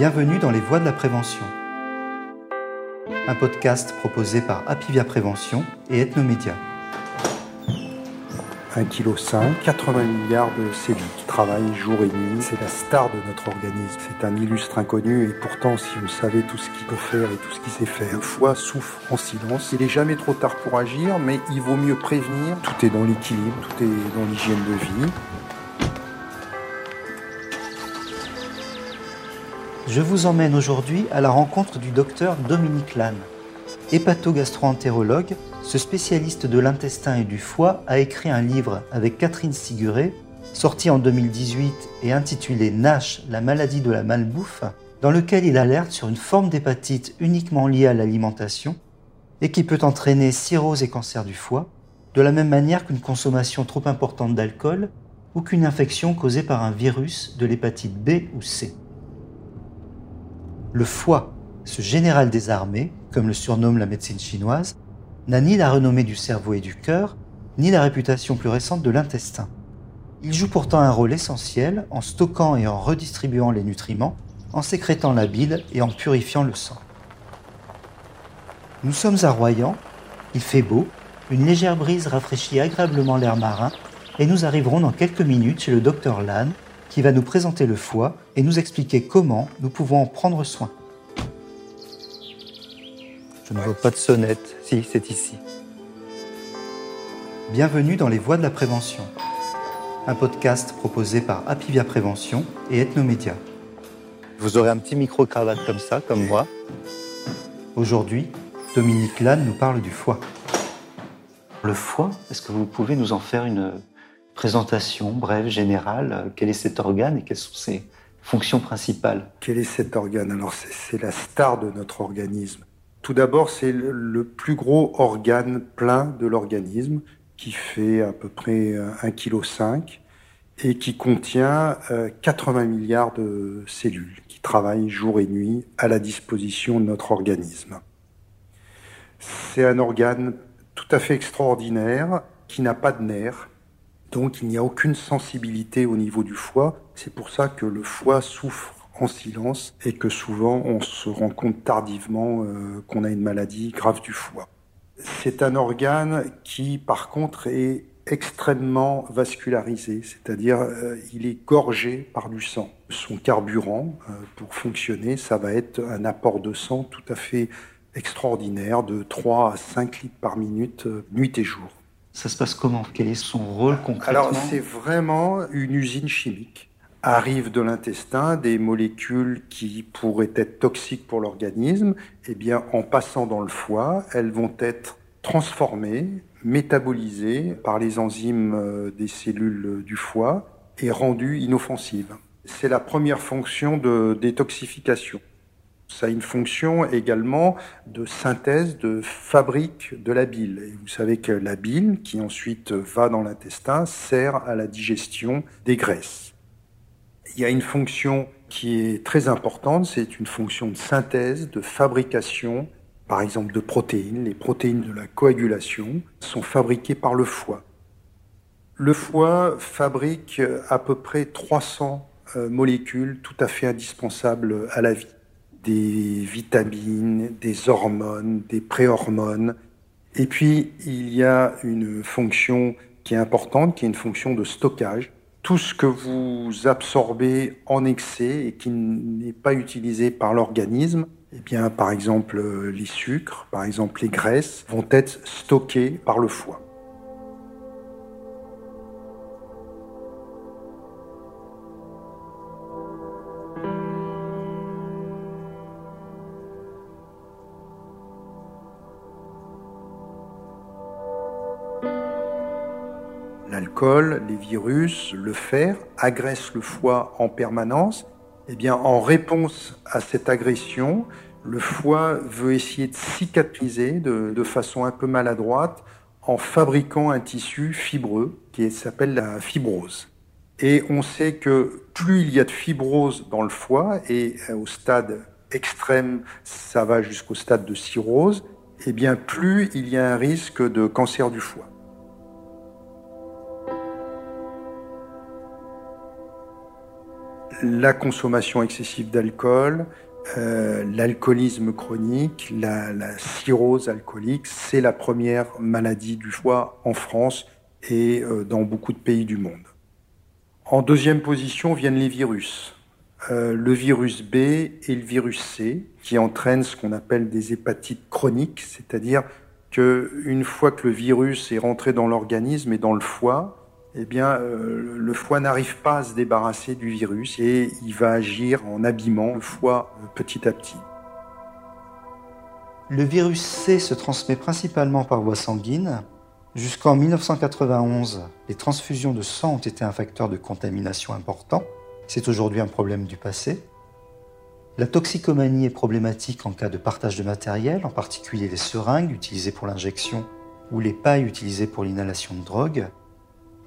Bienvenue dans les voies de la prévention. Un podcast proposé par Apivia Prévention et Ethnomédia. 1,5 kg, 80 milliards de cellules qui travaillent jour et nuit. C'est la star de notre organisme. C'est un illustre inconnu et pourtant, si on savait tout ce qu'il peut faire et tout ce qu'il sait faire, le foie souffre en silence. Il n'est jamais trop tard pour agir, mais il vaut mieux prévenir. Tout est dans l'équilibre, tout est dans l'hygiène de vie. Je vous emmène aujourd'hui à la rencontre du docteur Dominique Lannes. Hépatogastroentérologue, ce spécialiste de l'intestin et du foie a écrit un livre avec Catherine Siguré, sorti en 2018 et intitulé NASH, la maladie de la malbouffe, dans lequel il alerte sur une forme d'hépatite uniquement liée à l'alimentation et qui peut entraîner cirrhose et cancer du foie, de la même manière qu'une consommation trop importante d'alcool ou qu'une infection causée par un virus de l'hépatite B ou C. Le foie, ce général des armées, comme le surnomme la médecine chinoise, n'a ni la renommée du cerveau et du cœur, ni la réputation plus récente de l'intestin. Il joue pourtant un rôle essentiel en stockant et en redistribuant les nutriments, en sécrétant la bile et en purifiant le sang. Nous sommes à Royan, il fait beau, une légère brise rafraîchit agréablement l'air marin et nous arriverons dans quelques minutes chez le docteur Lannes qui va nous présenter le foie et nous expliquer comment nous pouvons en prendre soin. Je ne vois pas de sonnette. Si, c'est ici. Bienvenue dans les voies de la prévention. Un podcast proposé par Apivia Prévention et Ethnomédia. Vous aurez un petit micro-cravate comme ça, comme moi. Aujourd'hui, Dominique Lannes nous parle du foie. Le foie, est-ce que vous pouvez nous en faire une, présentation brève, générale, quel est cet organe et quelles sont ses fonctions principales? Quel est cet organe? Alors c'est la star de notre organisme. Tout d'abord, c'est le plus gros organe plein de l'organisme qui fait à peu près 1,5 kg et qui contient 80 milliards de cellules qui travaillent jour et nuit à la disposition de notre organisme. C'est un organe tout à fait extraordinaire qui n'a pas de nerfs, donc il n'y a aucune sensibilité au niveau du foie. C'est pour ça que le foie souffre en silence et que souvent on se rend compte tardivement euh, qu'on a une maladie grave du foie. C'est un organe qui par contre est extrêmement vascularisé, c'est-à-dire euh, il est gorgé par du sang. Son carburant euh, pour fonctionner, ça va être un apport de sang tout à fait extraordinaire de 3 à 5 litres par minute, nuit et jour. Ça se passe comment? Quel est son rôle concrètement? Alors c'est vraiment une usine chimique. Arrivent de l'intestin des molécules qui pourraient être toxiques pour l'organisme. Eh bien, en passant dans le foie, elles vont être transformées, métabolisées par les enzymes euh, des cellules du foie et rendues inoffensives. C'est la première fonction de détoxification. Ça a une fonction également de synthèse, de fabrique de la bile. Vous savez que la bile, qui ensuite va dans l'intestin, sert à la digestion des graisses. Il y a une fonction qui est très importante, c'est une fonction de synthèse, de fabrication, par exemple de protéines. Les protéines de la coagulation sont fabriquées par le foie. Le foie fabrique à peu près 300 euh, molécules tout à fait indispensables à la vie des vitamines, des hormones, des préhormones. Et puis, il y a une fonction qui est importante, qui est une fonction de stockage. Tout ce que vous absorbez en excès et qui n'est pas utilisé par l'organisme, eh bien, par exemple, les sucres, par exemple, les graisses, vont être stockés par le foie. L'alcool, les virus, le fer agressent le foie en permanence. Eh bien, en réponse à cette agression, le foie veut essayer de cicatriser de, de façon un peu maladroite en fabriquant un tissu fibreux qui s'appelle la fibrose. Et on sait que plus il y a de fibrose dans le foie, et au stade extrême, ça va jusqu'au stade de cirrhose, eh bien plus il y a un risque de cancer du foie. La consommation excessive d'alcool, euh, l'alcoolisme chronique, la, la, cirrhose alcoolique, c'est la première maladie du foie en France et euh, dans beaucoup de pays du monde. En deuxième position viennent les virus. Euh, le virus B et le virus C, qui entraînent ce qu'on appelle des hépatites chroniques, c'est-à-dire que une fois que le virus est rentré dans l'organisme et dans le foie, eh bien, euh, le foie n'arrive pas à se débarrasser du virus et il va agir en abîmant le foie euh, petit à petit. Le virus C se transmet principalement par voie sanguine. Jusqu'en 1991, les transfusions de sang ont été un facteur de contamination important. C'est aujourd'hui un problème du passé. La toxicomanie est problématique en cas de partage de matériel, en particulier les seringues utilisées pour l'injection ou les pailles utilisées pour l'inhalation de drogue.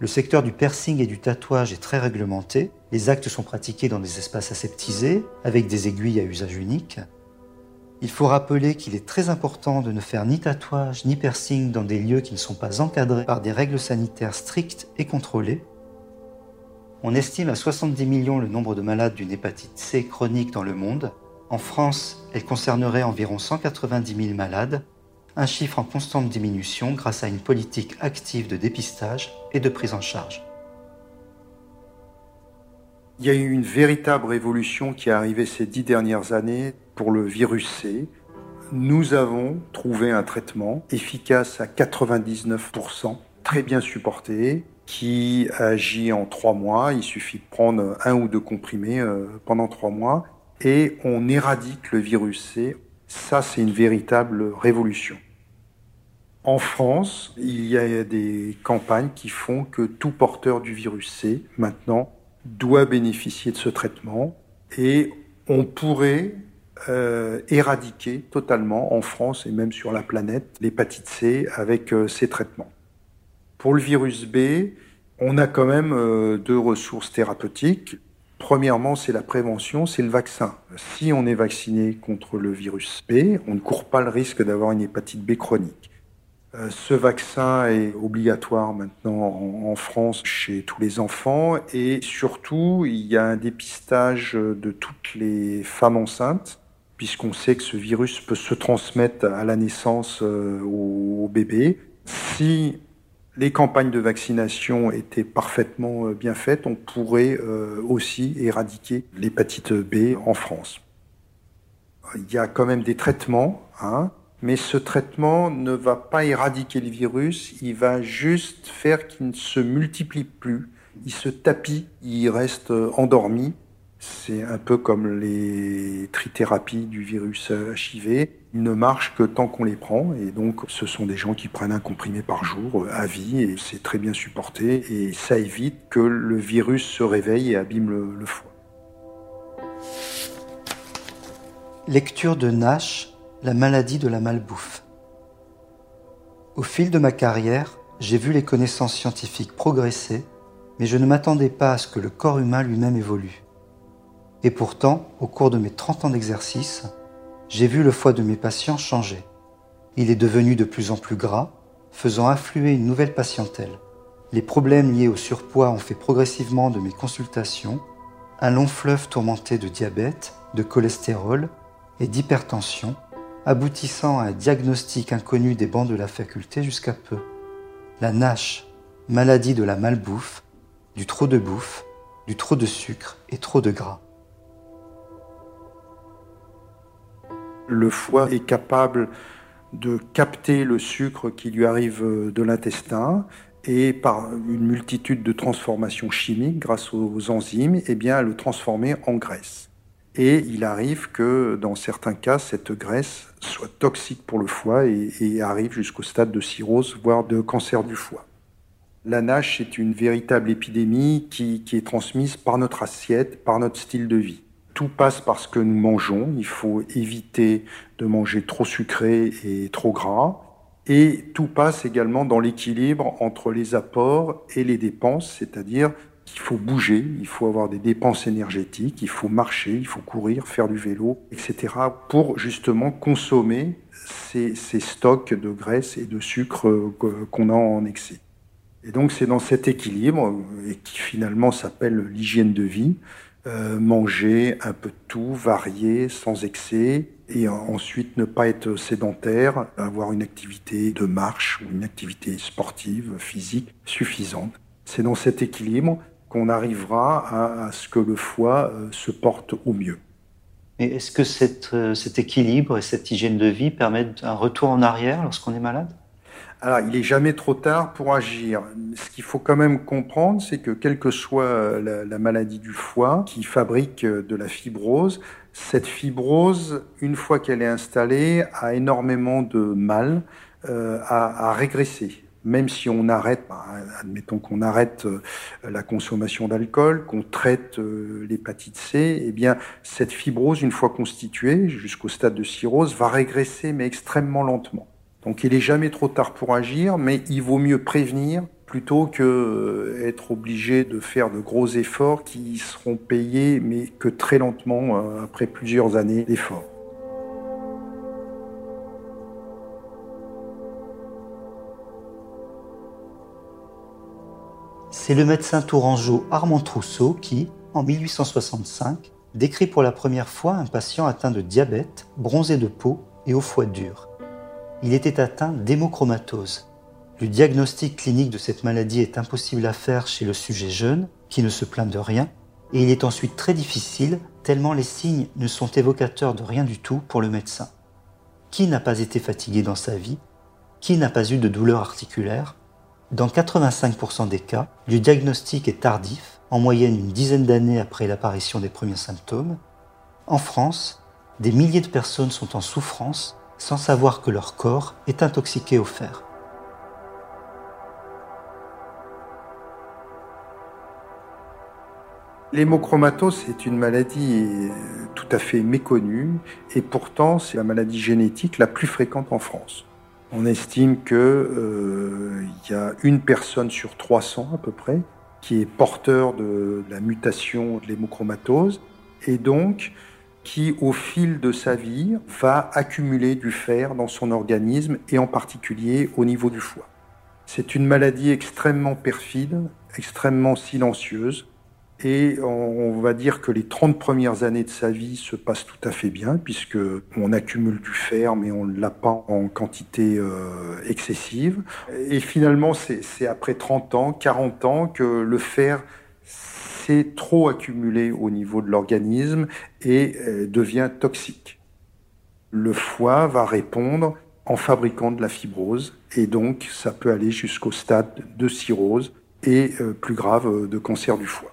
Le secteur du piercing et du tatouage est très réglementé. Les actes sont pratiqués dans des espaces aseptisés, avec des aiguilles à usage unique. Il faut rappeler qu'il est très important de ne faire ni tatouage ni piercing dans des lieux qui ne sont pas encadrés par des règles sanitaires strictes et contrôlées. On estime à 70 millions le nombre de malades d'une hépatite C chronique dans le monde. En France, elle concernerait environ 190 000 malades, un chiffre en constante diminution grâce à une politique active de dépistage et de prise en charge. Il y a eu une véritable révolution qui est arrivée ces dix dernières années pour le virus C. Nous avons trouvé un traitement efficace à 99%, très bien supporté, qui agit en trois mois. Il suffit de prendre un ou deux comprimés euh, pendant trois mois et on éradique le virus C. Ça, c'est une véritable révolution. En France, il y a des campagnes qui font que tout porteur du virus C, maintenant, doit bénéficier de ce traitement et on pourrait euh, éradiquer totalement en France et même sur la planète l'hépatite C avec euh, ces traitements. Pour le virus B, on a quand même euh, deux ressources thérapeutiques. Premièrement, c'est la prévention, c'est le vaccin. Si on est vacciné contre le virus B, on ne court pas le risque d'avoir une hépatite B chronique. Euh, ce vaccin est obligatoire maintenant en, France chez tous les enfants et surtout il y a un dépistage de toutes les femmes enceintes puisqu'on sait que ce virus peut se transmettre à la naissance euh, au, bébé. Si les campagnes de vaccination étaient parfaitement euh, bien faites, on pourrait aussi éradiquer l'hépatite B en France. Il y a quand même des traitements. Hein, mais ce traitement ne va pas éradiquer le virus, il va juste faire qu'il ne se multiplie plus, il se tapit, il reste endormi. C'est un peu comme les trithérapies du virus HIV. Ils ne marchent que tant qu'on les prend. Et donc, ce sont des gens qui prennent un comprimé par jour à vie et c'est très bien supporté. Et ça évite que le virus se réveille et abîme le, le foie. Lecture de Nash la maladie de la malbouffe. Au fil de ma carrière, j'ai vu les connaissances scientifiques progresser, mais je ne m'attendais pas à ce que le corps humain lui-même évolue. Et pourtant, au cours de mes 30 ans d'exercice, j'ai vu le foie de mes patients changer. Il est devenu de plus en plus gras, faisant affluer une nouvelle patientèle. Les problèmes liés au surpoids ont fait progressivement de mes consultations un long fleuve tourmenté de diabète, de cholestérol et d'hypertension aboutissant à un diagnostic inconnu des bancs de la faculté jusqu'à peu. La NASH, maladie de la malbouffe, du trop de bouffe, du trop de sucre et trop de gras. Le foie est capable de capter le sucre qui lui arrive de l'intestin et par une multitude de transformations chimiques grâce aux enzymes, eh bien, le transformer en graisse. Et il arrive que dans certains cas, cette graisse soit toxique pour le foie et, arrive jusqu'au stade de cirrhose, voire de cancer du foie. La NASH est une véritable épidémie qui, qui est transmise par notre assiette, par notre style de vie. Tout passe par ce que nous mangeons. Il faut éviter de manger trop sucré et trop gras. Et tout passe également dans l'équilibre entre les apports et les dépenses, c'est-à-dire il faut bouger, il faut avoir des dépenses énergétiques, il faut marcher, il faut courir, faire du vélo, etc. pour justement consommer ces, stocks de graisse et de sucre euh, qu'on a en excès. Et donc c'est dans cet équilibre, et qui finalement s'appelle l'hygiène de vie, euh, manger un peu de tout, varier, sans excès, et ensuite ne pas être sédentaire, avoir une activité de marche ou une activité sportive, physique suffisante. C'est dans cet équilibre qu'on arrivera à, ce que le foie euh, se porte au mieux. Et est-ce que euh, cet équilibre et cette hygiène de vie permettent un retour en arrière lorsqu'on est malade? Alors, il est jamais trop tard pour agir. Ce qu'il faut quand même comprendre, c'est que quelle que soit la, maladie du foie qui fabrique de la fibrose, cette fibrose, une fois qu'elle est installée, a énormément de mal euh, à, régresser. Même si on arrête, bah, admettons qu'on arrête euh, la consommation d'alcool, qu'on traite euh, l'hépatite C, eh bien cette fibrose, une fois constituée jusqu'au stade de cirrhose, va régresser mais extrêmement lentement. Donc il n'est jamais trop tard pour agir, mais il vaut mieux prévenir plutôt que euh, être obligé de faire de gros efforts qui seront payés, mais que très lentement après plusieurs années d'efforts. C'est le médecin tourangeau Armand Trousseau qui, en 1865, décrit pour la première fois un patient atteint de diabète, bronzé de peau et au foie dur il était atteint d'hémochromatose. Le diagnostic clinique de cette maladie est impossible à faire chez le sujet jeune, qui ne se plaint de rien, et il est ensuite très difficile, tellement les signes ne sont évocateurs de rien du tout pour le médecin. Qui n'a pas été fatigué dans sa vie? Qui n'a pas eu de douleur articulaire? Dans 85% des cas, le diagnostic est tardif, en moyenne une dizaine d'années après l'apparition des premiers symptômes. En France, des milliers de personnes sont en souffrance sans savoir que leur corps est intoxiqué au fer. L'hémochromatose est une maladie tout à fait méconnue et pourtant c'est la maladie génétique la plus fréquente en France. On estime qu'il euh, y a une personne sur 300 à peu près qui est porteur de la mutation de l'hémochromatose et donc qui, au fil de sa vie, va accumuler du fer dans son organisme et en particulier au niveau du foie. C'est une maladie extrêmement perfide, extrêmement silencieuse, et on va dire que les 30 premières années de sa vie se passent tout à fait bien, puisque on accumule du fer, mais on ne l'a pas en quantité euh, excessive. Et finalement, c'est après 30 ans, 40 ans que le fer trop accumulé au niveau de l'organisme et euh, devient toxique. Le foie va répondre en fabriquant de la fibrose et donc ça peut aller jusqu'au stade de cirrhose et euh, plus grave euh, de cancer du foie.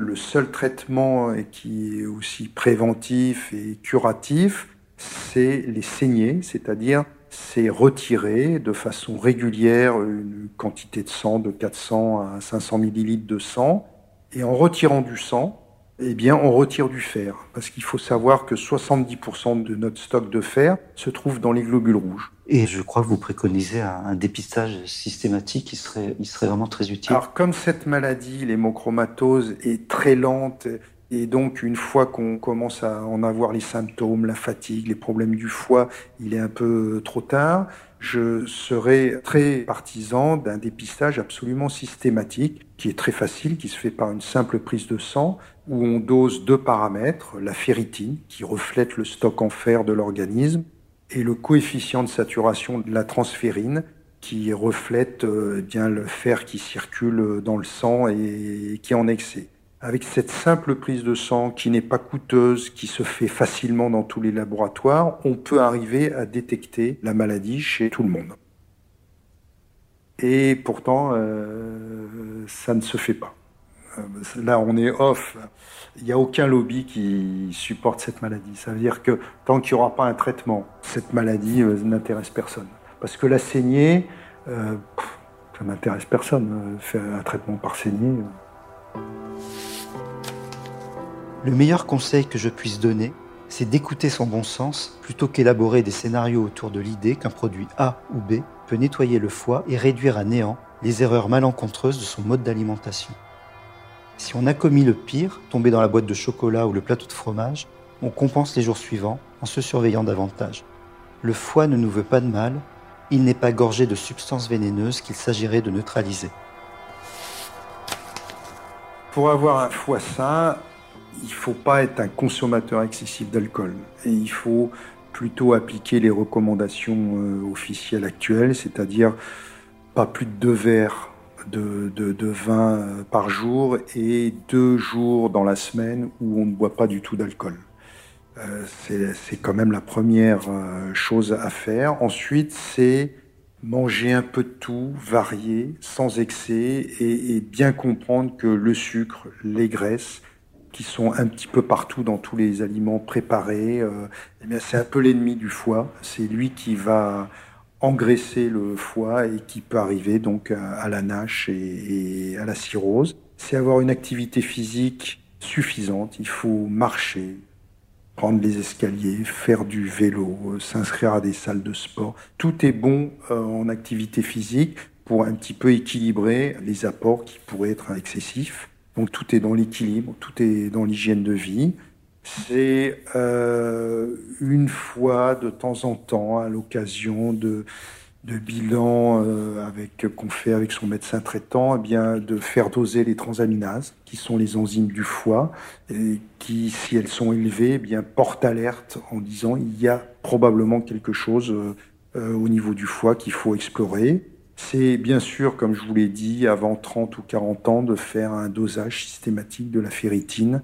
Le seul traitement qui est aussi préventif et curatif, c'est les saignées, c'est-à-dire c'est retirer de façon régulière une quantité de sang de 400 à 500 millilitres de sang et en retirant du sang, eh bien, on retire du fer. Parce qu'il faut savoir que 70% de notre stock de fer se trouve dans les globules rouges. Et je crois que vous préconisez un, dépistage systématique qui serait, il serait vraiment très utile. Alors, comme cette maladie, l'hémochromatose, est très lente, et donc une fois qu'on commence à en avoir les symptômes, la fatigue, les problèmes du foie, il est un peu trop tard je serais très partisan d'un dépistage absolument systématique, qui est très facile, qui se fait par une simple prise de sang, où on dose deux paramètres, la ferritine, qui reflète le stock en fer de l'organisme, et le coefficient de saturation de la transférine, qui reflète euh, bien le fer qui circule dans le sang et qui est en excès. Avec cette simple prise de sang qui n'est pas coûteuse, qui se fait facilement dans tous les laboratoires, on peut arriver à détecter la maladie chez tout le monde. Et pourtant, euh, ça ne se fait pas. Euh, là, on est off. Il n'y a aucun lobby qui supporte cette maladie. Ça veut dire que tant qu'il n'y aura pas un traitement, cette maladie euh, n'intéresse personne. Parce que la saignée, ça n'intéresse personne. Faire un traitement par saignée. Le meilleur conseil que je puisse donner, c'est d'écouter son bon sens plutôt qu'élaborer des scénarios autour de l'idée qu'un produit A ou B peut nettoyer le foie et réduire à néant les erreurs malencontreuses de son mode d'alimentation. Si on a commis le pire, tombé dans la boîte de chocolat ou le plateau de fromage, on compense les jours suivants en se surveillant davantage. Le foie ne nous veut pas de mal, il n'est pas gorgé de substances vénéneuses qu'il s'agirait de neutraliser. Pour avoir un foie sain, il faut pas être un consommateur excessif d'alcool. Il faut plutôt appliquer les recommandations euh, officielles actuelles, c'est-à-dire pas plus de deux verres de, vin euh, par jour et deux jours dans la semaine où on ne boit pas du tout d'alcool. Euh, c'est quand même la première chose à faire. Ensuite, c'est manger un peu de tout, varier, sans excès, et, bien comprendre que le sucre, les graisses, qui sont un petit peu partout dans tous les aliments préparés, euh, eh c'est un peu l'ennemi du foie. C'est lui qui va engraisser le foie et qui peut arriver donc à, la nage et, et à la cirrhose. C'est avoir une activité physique suffisante. Il faut marcher, prendre les escaliers, faire du vélo, s'inscrire à des salles de sport. Tout est bon euh, en activité physique pour un petit peu équilibrer les apports qui pourraient être excessifs. Donc tout est dans l'équilibre, tout est dans l'hygiène de vie. C'est euh, une fois de temps en temps, à l'occasion de, de bilan euh, avec qu'on fait avec son médecin traitant, eh bien de faire doser les transaminases, qui sont les enzymes du foie, qui, si elles sont élevées, eh bien portent alerte en disant il y a probablement quelque chose euh, au niveau du foie qu'il faut explorer. C'est bien sûr, comme je vous l'ai dit, avant 30 ou 40 ans, de faire un dosage systématique de la ferritine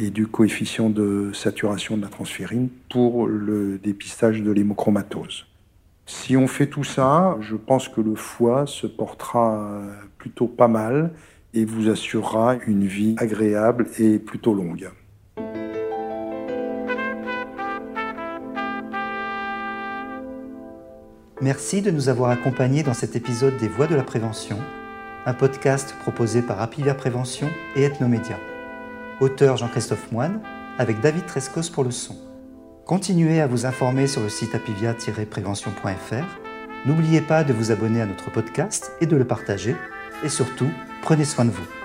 et du coefficient de saturation de la transférine pour le dépistage de l'hémochromatose. Si on fait tout ça, je pense que le foie se portera plutôt pas mal et vous assurera une vie agréable et plutôt longue. Merci de nous avoir accompagnés dans cet épisode des Voix de la Prévention, un podcast proposé par Apivia Prévention et Ethnomédia. Auteur Jean-Christophe Moine, avec David Trescos pour le son. Continuez à vous informer sur le site apivia-prévention.fr. N'oubliez pas de vous abonner à notre podcast et de le partager. Et surtout, prenez soin de vous.